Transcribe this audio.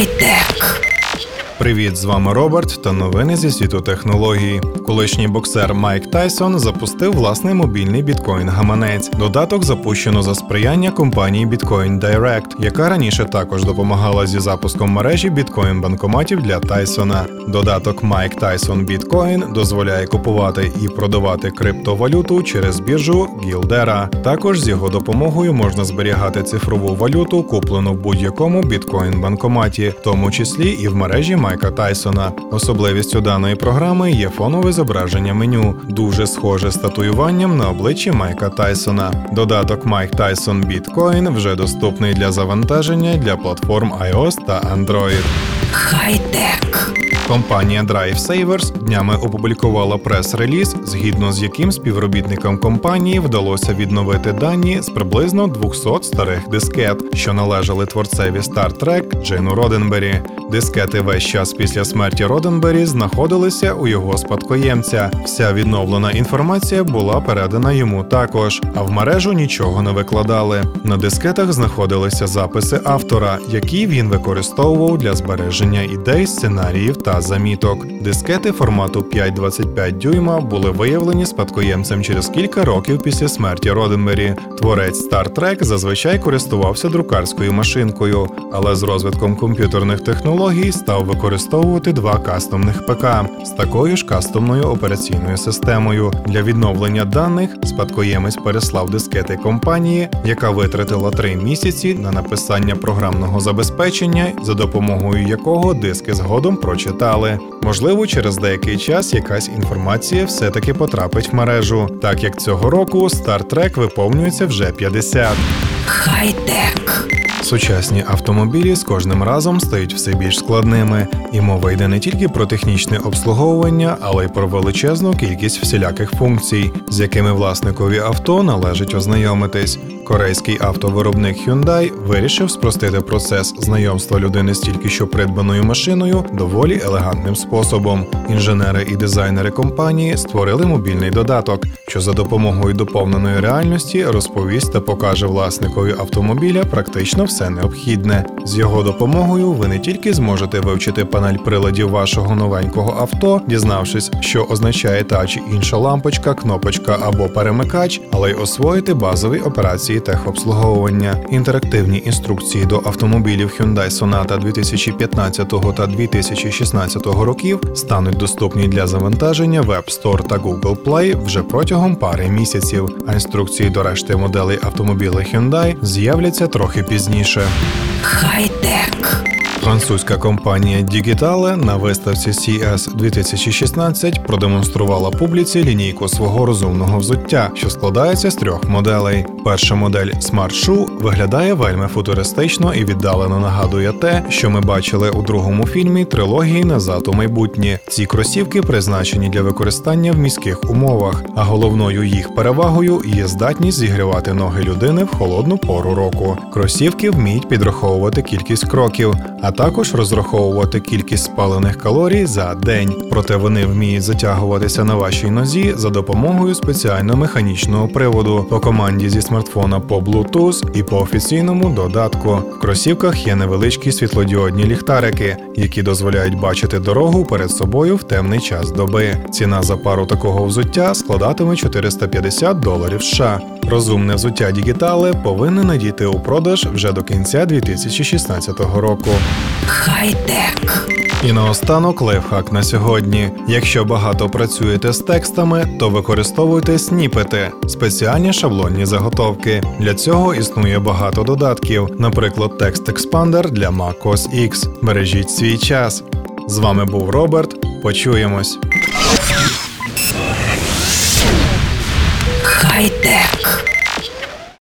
Хай-тек. Привіт, з вами Роберт та новини зі світу технології. Колишній боксер Майк Тайсон запустив власний мобільний біткоін-гаманець. Додаток запущено за сприяння компанії Bitcoin Direct, яка раніше також допомагала зі запуском мережі біткоін-банкоматів для Тайсона. Додаток Майк Тайсон Біткоін дозволяє купувати і продавати криптовалюту через біржу Гілдера. Також з його допомогою можна зберігати цифрову валюту, куплену в будь-якому біткоін-банкоматі, в тому числі і в мережі Майка Тайсона. Особливістю даної програми є фонове зображення меню, дуже схоже з татуюванням на обличчі Майка Тайсона. Додаток Майк Тайсон Біткоін вже доступний для завантаження для платформ iOS та Android. Хай-тек. Компанія Drive Savers днями опублікувала прес-реліз, згідно з яким співробітникам компанії вдалося відновити дані з приблизно 200 старих дискет, що належали творцеві Star Trek Джейну Роденбері. Дискети весь час після смерті Роденбері знаходилися у його спадкоємця. Вся відновлена інформація була передана йому також, а в мережу нічого не викладали. На дискетах знаходилися записи автора, які він використовував для збереження ідей, сценаріїв та заміток. Дискети формату 5,25 дюйма були виявлені спадкоємцем через кілька років після смерті Роденбері. Творець Star Trek зазвичай користувався друкарською машинкою, але з розвитком комп'ютерних технологій став використовувати два кастомних ПК з такою ж кастомною операційною системою. Для відновлення даних спадкоємець переслав дискети компанії, яка витратила три місяці на написання програмного забезпечення, за допомогою якого диски згодом прочитали. Можливо, через деякий час якась інформація все-таки потрапить в мережу, так як цього року Star Trek виповнюється вже 50. Хай-тек. Сучасні автомобілі з кожним разом стають все більш складними, і мова йде не тільки про технічне обслуговування, але й про величезну кількість всіляких функцій, з якими власникові авто належить ознайомитись. Корейський автовиробник Hyundai вирішив спростити процес знайомства людини з тільки що придбаною машиною доволі елегантним способом. Інженери і дизайнери компанії створили мобільний додаток, що за допомогою доповненої реальності розповість та покаже власникові автомобіля практично все необхідне. З його допомогою ви не тільки зможете вивчити панель приладів вашого новенького авто, дізнавшись, що означає та чи інша лампочка, кнопочка або перемикач, але й освоїти базові операції техобслуговування. Інтерактивні інструкції до автомобілів Hyundai Sonata 2015 та 2016 років стануть доступні для завантаження в App Store та Google Play вже протягом пари місяців. А інструкції до решти моделей автомобіля Hyundai з'являться трохи пізніше. Хай-тек. Французька компанія Digitale на виставці CES 2016 продемонструвала публіці лінійку свого розумного взуття, що складається з трьох моделей. Перша модель Smart Shoe виглядає вельми футуристично і віддалено нагадує те, що ми бачили у другому фільмі трилогії Назад у майбутнє. Ці кросівки призначені для використання в міських умовах, а головною їх перевагою є здатність зігрівати ноги людини в холодну пору року. Кросівки вміють підраховувати кількість кроків. а також розраховувати кількість спалених калорій за день. Проте вони вміють затягуватися на вашій нозі за допомогою спеціального механічного приводу по команді зі смартфона по Bluetooth і по офіційному додатку. В кросівках є невеличкі світлодіодні ліхтарики, які дозволяють бачити дорогу перед собою в темний час доби. Ціна за пару такого взуття складатиме 450 доларів. США. Розумне взуття Дігітале повинне надійти у продаж вже до кінця 2016 року. Хай-тек. І наостанок лайфхак на сьогодні. Якщо багато працюєте з текстами, то використовуйте сніпети спеціальні шаблонні заготовки. Для цього існує багато додатків, наприклад, текст експандер для Mac OS X. Бережіть свій час. З вами був Роберт. Почуємось. Хай-тек.